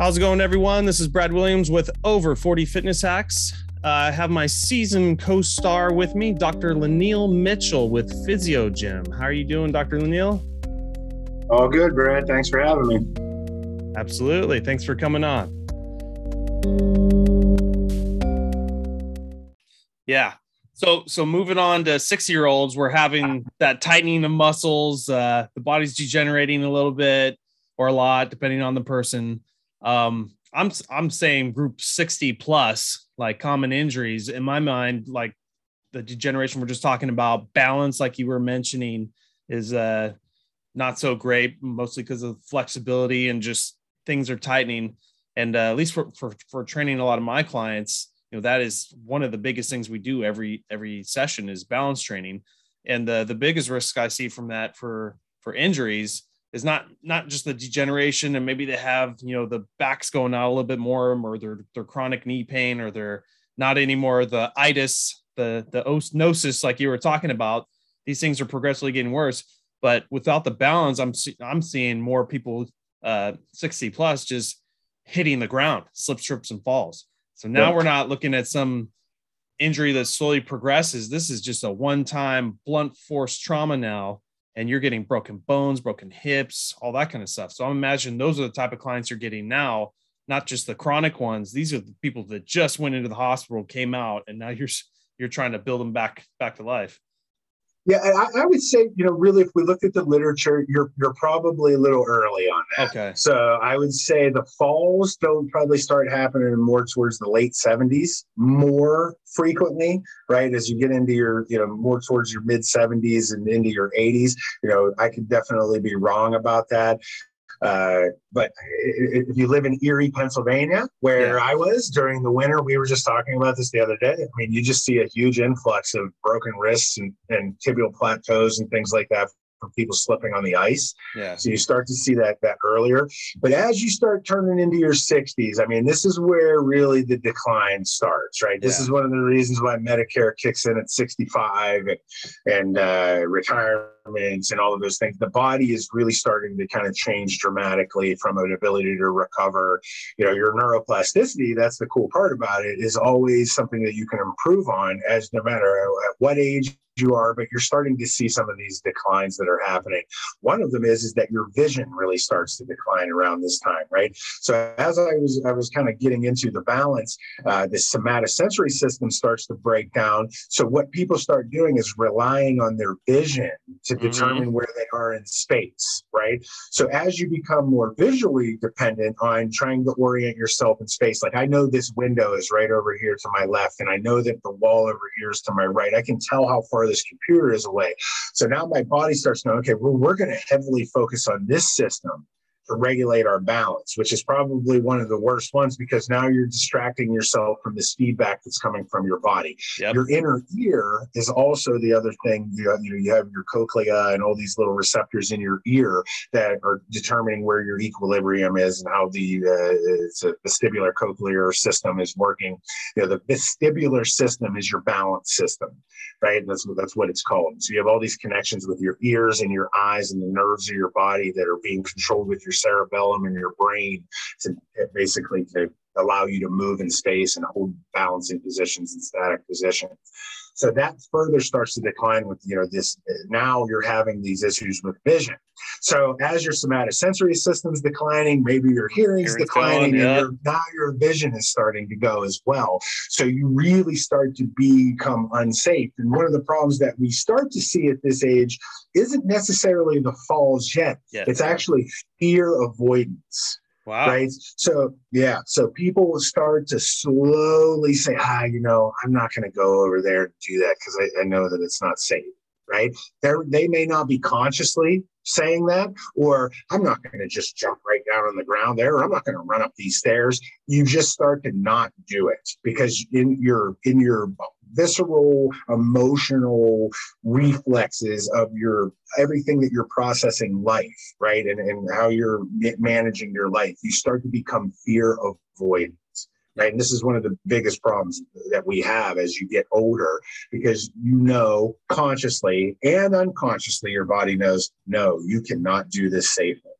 How's it going, everyone? This is Brad Williams with Over 40 Fitness Hacks. Uh, I have my season co star with me, Dr. Lanil Mitchell with Fyzio Gym. How are you doing, Dr. Lanil? All good, Brad. Thanks for having me. Absolutely. Thanks for coming on. Yeah. So, so moving on to six year olds, we're having that tightening of muscles. Uh, the body's degenerating a little bit or a lot, depending on the person um, I'm I'm saying group 60 plus, like common injuries in my mind, like the degeneration we're just talking about, balance, like you were mentioning, is uh not so great, mostly because of flexibility and just things are tightening. And uh, at least for, for for training a lot of my clients, you know, that is one of the biggest things we do every every session is balance training. And the the biggest risk I see from that for for injuries is not not just the degeneration and maybe they have you know the backs going out a little bit more or their their chronic knee pain or they're not anymore the itis the the osmosis like you were talking about. These things are progressively getting worse but without the balance i'm i'm seeing more people uh 60 plus just hitting the ground slip trips and falls. So now we're not looking at some injury that slowly progresses. This is just a one time blunt force trauma now and you're getting broken bones, broken hips, all that kind of stuff. So I'm imagining those are the type of clients you're getting now, not just the chronic ones. These are the people that just went into the hospital, came out, and now you're you're trying to build them back back to life. Yeah, I, I, would say, you know, really, if we look at the literature, you're you're probably a little early on that. Okay. So I would say the falls don't probably start happening more towards the late 70s, more frequently, right? As you get into your, you know, more towards your mid 70s and into your 80s. You know, I could definitely be wrong about that. Uh, but if you live in Erie, Pennsylvania, where yeah. I was during the winter, we were just talking about this the other day. I mean, you just see a huge influx of broken wrists and, and tibial plateaus and things like that from people slipping on the ice. Yeah. So you start to see that that earlier. But as you start turning into your 60s, I mean, this is where really the decline starts, right? This yeah. is one of the reasons why Medicare kicks in at 65 and, and uh, retirements and all of those things. The body is really starting to kind of change dramatically from an ability to recover. You know, your neuroplasticity, that's the cool part about it, is always something that you can improve on as no matter at what age you are, but you're starting to see some of these declines that are happening. One of them is is that your vision really starts to decline around this time, right? So as I was I was kind of getting into the balance, uh, the somatosensory system starts to break down. So what people start doing is relying on their vision to mm-hmm. determine where they are in space, right? So as you become more visually dependent on trying to orient yourself in space, like I know this window is right over here to my left, and I know that the wall over here is to my right. I can tell how far this computer is away. So now my body starts knowing, okay, well, we're going to heavily focus on this system to regulate our balance, which is probably one of the worst ones because now you're distracting yourself from this feedback that's coming from your body. Yep. Your inner ear is also the other thing. You, have, you know, you have your cochlea and all these little receptors in your ear that are determining where your equilibrium is and how the uh, vestibular cochlear system is working. You know, the vestibular system is your balance system, right? That's what that's what it's called. So you have all these connections with your ears and your eyes and the nerves of your body that are being controlled with your cerebellum and your brain to basically to allow you to move in space and hold balancing positions and static positions. So that further starts to decline with, you know, this now you're having these issues with vision. So as your somatosensory system's declining, maybe your hearing's, hearing's declining, going, yeah. and your, now your vision is starting to go as well. So you really start to become unsafe. And one of the problems that we start to see at this age isn't necessarily the falls yet. Yes. It's actually fear avoidance. Wow. Right. So, yeah. So people will start to slowly say, ah, you know, I'm not going to go over there and do that because I, I, know that it's not safe. Right. They're, they may not be consciously saying that, or I'm not going to just jump right down on the ground there, or I'm not going to run up these stairs. You just start to not do it because in your in your visceral, emotional reflexes of your everything that you're processing life, right? And, and how you're managing your life. You start to become fear avoidance. Right. And this is one of the biggest problems that we have as you get older, because you know consciously and unconsciously your body knows, no, you cannot do this safely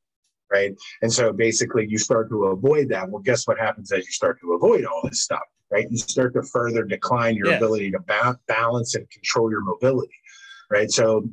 right? And so basically you start to avoid that. Well, guess what happens as you start to avoid all this stuff, right? You start to further decline your ability to ba- balance and control your mobility, right? So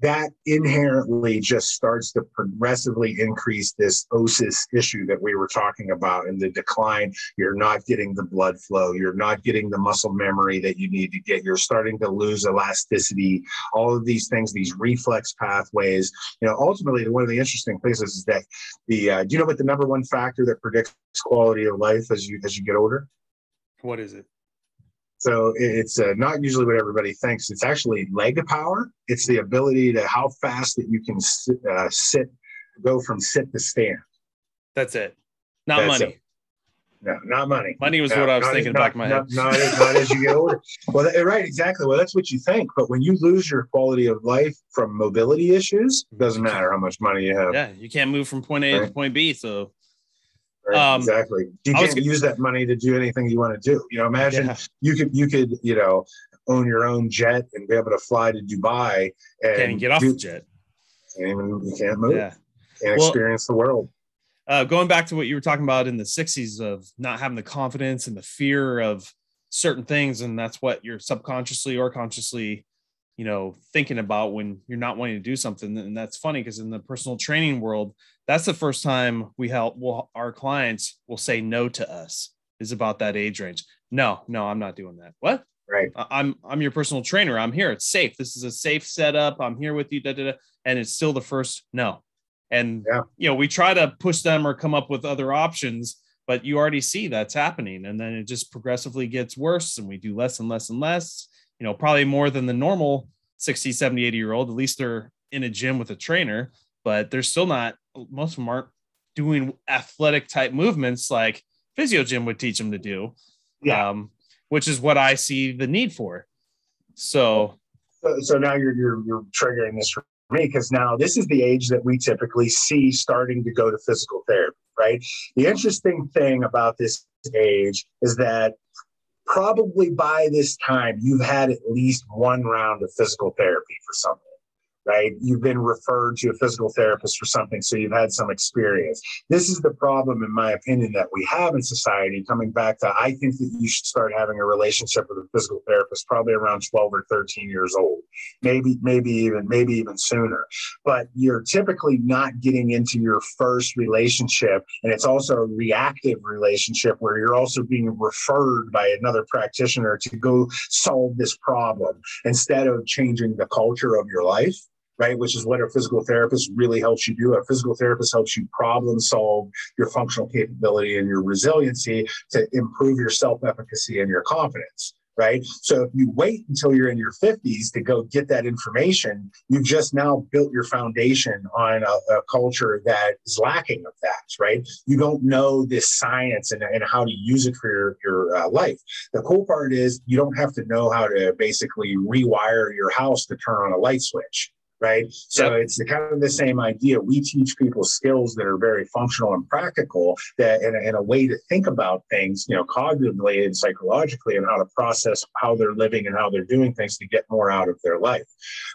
that inherently just starts to progressively increase this osis issue that we were talking about and the decline. You're not getting the blood flow, you're not getting the muscle memory that you need to get, you're starting to lose elasticity, all of these things, these reflex pathways. You know, ultimately, one of the interesting places is that the uh, do you know what the number one factor that predicts quality of life as you as you get older? What is it? So it's uh, not usually what everybody thinks. It's actually leg power. It's the ability to how fast that you can sit, uh, sit go from sit to stand. That's it. Not That's money. It. No, not money. Money was no, what I was thinking not, back in my head. Not, not, not as you get older. Well, right, exactly. Well, that's what you think. But when you lose your quality of life from mobility issues, it doesn't matter how much money you have. Yeah, you can't move from point A right. to point B. So Right? Um, exactly. You can't gonna, use that money to do anything you want to do. You know, imagine yeah. you could you could you know own your own jet and be able to fly to Dubai and can't get off do, the jet. Can't even you can't move. Yeah. And well, experience the world. Uh, going back to what you were talking about in the 60s of not having the confidence and the fear of certain things and that's what you're subconsciously or consciously you know thinking about when you're not wanting to do something and that's funny because in the personal training world that's the first time we help well, our clients will say no to us is about that age range. No no i'm not doing that. What? Right. I'm i'm your personal trainer. I'm here. It's safe. This is a safe setup. I'm here with you da, da, da. and it's still the first no. And yeah. you know we try to push them or come up with other options but you already see that's happening. And then it just progressively gets worse and we do less and less and less you know, probably more than the normal 60, 70, 80 year old. At least they're in a gym with a trainer, but they're still not, most of them aren't doing athletic type movements like fyzio gym would teach them to do. Yeah. Um, which is what I see the need for. So, so, so now you're, you're, you're triggering this for me because now this is the age that we typically see starting to go to physical therapy, right? The interesting thing about this age is that probably by this time you've had at least one round of physical therapy for something right? You've been referred to a physical therapist for something, so you've had some experience. This is the problem, in my opinion, that we have in society. Coming back to, I think that you should start having a relationship with a physical therapist probably around 12 or 13 years old, maybe, maybe even, maybe even sooner. But you're typically not getting into your first relationship, and it's also a reactive relationship where you're also being referred by another practitioner to go solve this problem instead of changing the culture of your life right? Which is what a physical therapist really helps you do. A physical therapist helps you problem solve your functional capability and your resiliency to improve your self efficacy and your confidence. Right. So if you wait until you're in your 50s to go get that information, you've just now built your foundation on a, a culture that is lacking of that. Right. You don't know this science and, and how to use it for your, your uh, life. The cool part is you don't have to know how to basically rewire your house to turn on a light switch right? So yep. it's the, kind of the same idea. We teach people skills that are very functional and practical, that and, a, a way to think about things, you know, cognitively and psychologically, and how to process how they're living and how they're doing things to get more out of their life.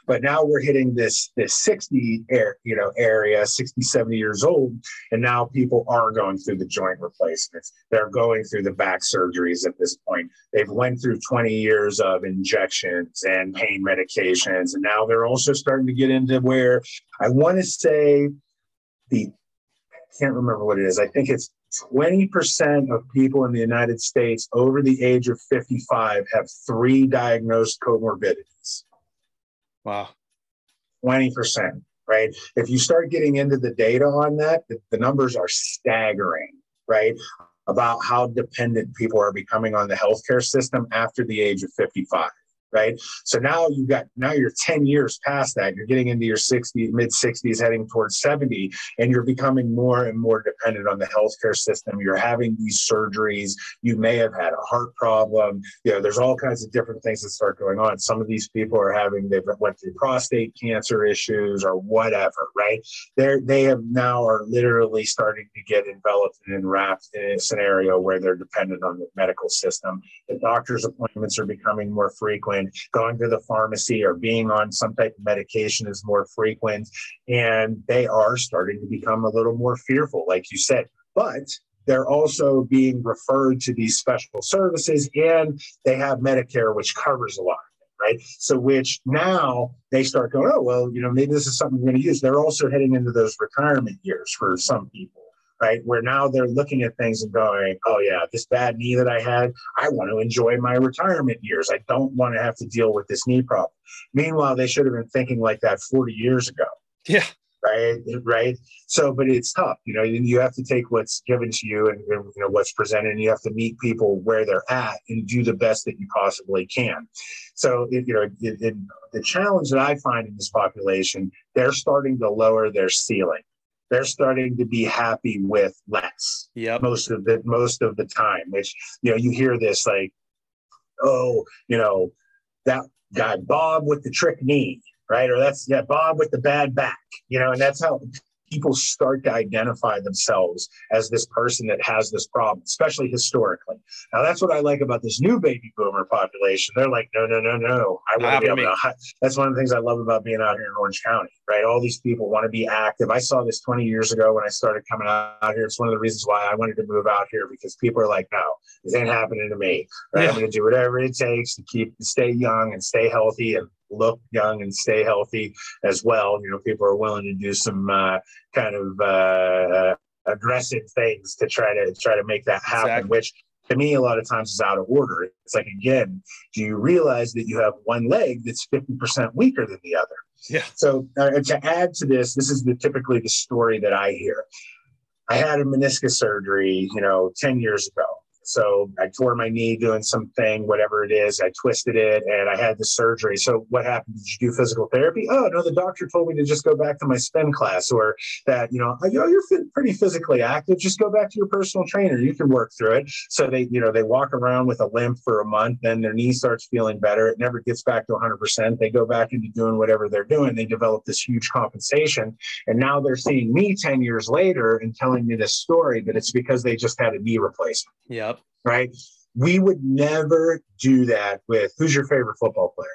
But now we're hitting this this 60 air, you know, area, 60, 70 years old, and now people are going through the joint replacements. They're going through the back surgeries at this point. They've went through 20 years of injections and pain medications, and now they're also starting to to get into where I want to say the I can't remember what it is. I think it's 20% of people in the United States over the age of 55 have three diagnosed comorbidities. Wow. 20%, right? If you start getting into the data on that, the, the numbers are staggering, right? About how dependent people are becoming on the healthcare system after the age of 55 right? So now you've got now you're 10 years past that. You're getting into your 60, mid 60s, heading towards 70, and you're becoming more and more dependent on the healthcare system. You're having these surgeries. You may have had a heart problem. You know, there's all kinds of different things that start going on. Some of these people are having they've went through prostate cancer issues or whatever, right? They're they have now are literally starting to get enveloped and enwrapped in a scenario where they're dependent on the medical system. The doctor's appointments are becoming more frequent and going to the pharmacy or being on some type of medication is more frequent. And they are starting to become a little more fearful, like you said. But they're also being referred to these special services and they have Medicare, which covers a lot right? So, which now they start going, oh, well, you know, maybe this is something we're going to use. They're also heading into those retirement years for some people, right? Where now they're looking at things and going, oh, yeah, this bad knee that I had, I want to enjoy my retirement years. I don't want to have to deal with this knee problem. Meanwhile, they should have been thinking like that 40 years ago. Yeah right right so but it's tough you know you have to take what's given to you and, and, you know what's presented and you have to meet people where they're at and do the best that you possibly can so it, you know it, it, the challenge that i find in this population they're starting to lower their ceiling they're starting to be happy with less yeah most of the most of the time which you know you hear this like oh you know that guy bob with the trick knee right? Or that's yeah, Bob with the bad back, you know, and that's how people start to identify themselves as this person that has this problem, especially historically. Now, that's what I like about this new baby boomer population. They're like, no, no, no, no. I want to be able to. That's one of the things I love about being out here in Orange County, right? All these people want to be active. I saw this 20 years ago when I started coming out here. It's one of the reasons why I wanted to move out here because people are like, no, this ain't happening to me. Right? Yeah. I'm going to do whatever it takes to keep, stay young and stay healthy and look young and stay healthy as well. You know, people are willing to do some uh, kind of uh, aggressive things to try to try to make that happen, exactly. which to me a lot of times is out of order. It's like again, do you realize that you have one leg that's fifty percent weaker than the other? Yeah. So uh, to add to this, this is the typically the story that I hear. I had a meniscus surgery, you know, ten years ago so I tore my knee doing something, whatever it is. I twisted it and I had the surgery. So what happened? Did you do physical therapy? Oh no, the doctor told me to just go back to my spin class, or that you know, know, oh, you're pretty physically active. Just go back to your personal trainer. You can work through it. So they, you know, they walk around with a limp for a month, then their knee starts feeling better. It never gets back to 100. percent They go back into doing whatever they're doing. They develop this huge compensation, and now they're seeing me 10 years later and telling me this story, but it's because they just had a knee replacement. Yep right? We would never do that with who's your favorite football player?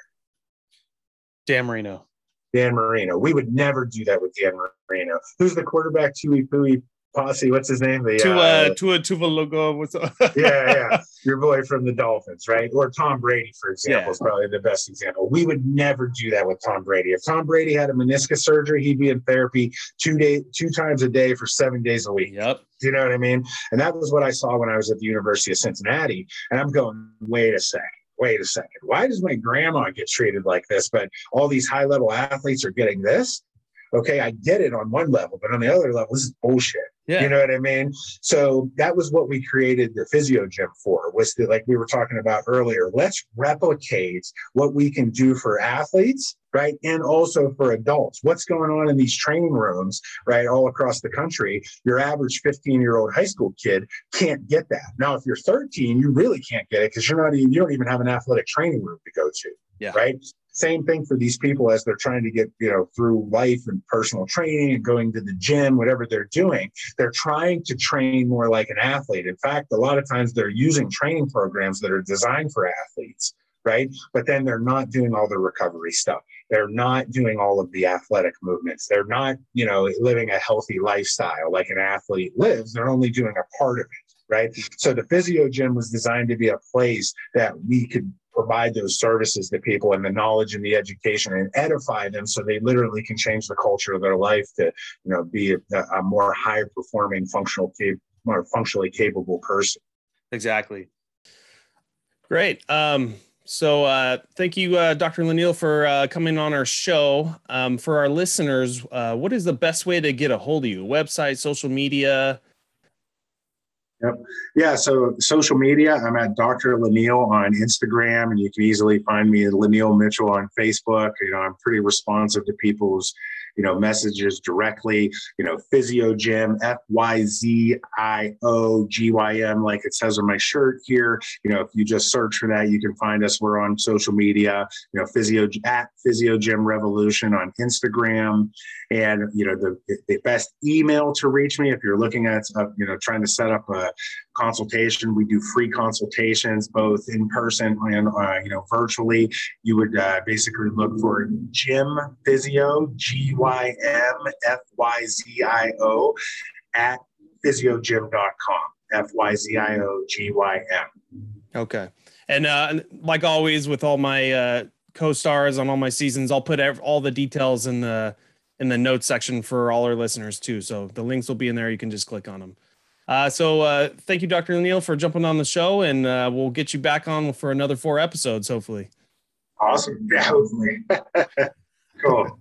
Dan Marino. Dan Marino. We would never do that with Dan Marino. Who's the quarterback? Tui Pui Posse, what's his name? The, Tua uh, Tua Tagovailoa. What's up? yeah, yeah, your boy from the Dolphins, right? Or Tom Brady, for example, yeah. is probably the best example. We would never do that with Tom Brady. If Tom Brady had a meniscus surgery, he'd be in therapy two day, two times a day for seven days a week. Yep. Do you know what I mean? And that was what I saw when I was at the University of Cincinnati. And I'm going, wait a second wait a second, why does my grandma get treated like this? But all these high level athletes are getting this. Okay, I get it on one level, but on the other level, this is bullshit. Yeah. You know what I mean? So that was what we created the fyzio gym for, was that like we were talking about earlier. Let's replicate what we can do for athletes, right? And also for adults. What's going on in these training rooms, right? All across the country. Your average 15 year old high school kid can't get that. Now, if you're 13, you really can't get it because you're not even, you don't even have an athletic training room to go to. Yeah. Right same thing for these people as they're trying to get you know through life and personal training and going to the gym whatever they're doing. They're trying to train more like an athlete. In fact a lot of times they're using training programs that are designed for athletes right? But then they're not doing all the recovery stuff. They're not doing all of the athletic movements. They're not you know living a healthy lifestyle like an athlete lives. They're only doing a part of it right? So the fyzio gym was designed to be a place that we could provide those services to people and the knowledge and the education and edify them so they literally can change the culture of their life to you know be a, a more high performing functional more functionally capable person exactly great um so uh, thank you, uh, Dr. Laniel, for uh, coming on our show. Um, for our listeners, uh, what is the best way to get a hold of you? Website, social media, Yep. Yeah. So social media, I'm at Dr. Laniel on Instagram, and you can easily find me at Laniel Mitchell on Facebook. You know, I'm pretty responsive to people's you know, messages directly, you know, Fyzio Gym, F Y Z I O G Y M, like it says on my shirt here. You know, if you just search for that, you can find us. We're on social media, you know, Fyzio at Fyzio Gym Revolution on Instagram. And, you know, the, the best email to reach me if you're looking at, uh, you know, trying to set up a consultation. We do free consultations, both in person and uh, you know virtually. You would uh, basically look for Gym Fyzio, G Y M F Y Z I O, at fyziogym.com. F Y Z I O G Y M. Okay, and uh, like always with all my uh, co-stars on all my seasons, I'll put all the details in the in the notes section for all our listeners too. So the links will be in there. You can just click on them. Uh, so uh, thank you, Dr. Neal, for jumping on the show, and uh, we'll get you back on for another four episodes, hopefully. Awesome. Yeah, hopefully. cool.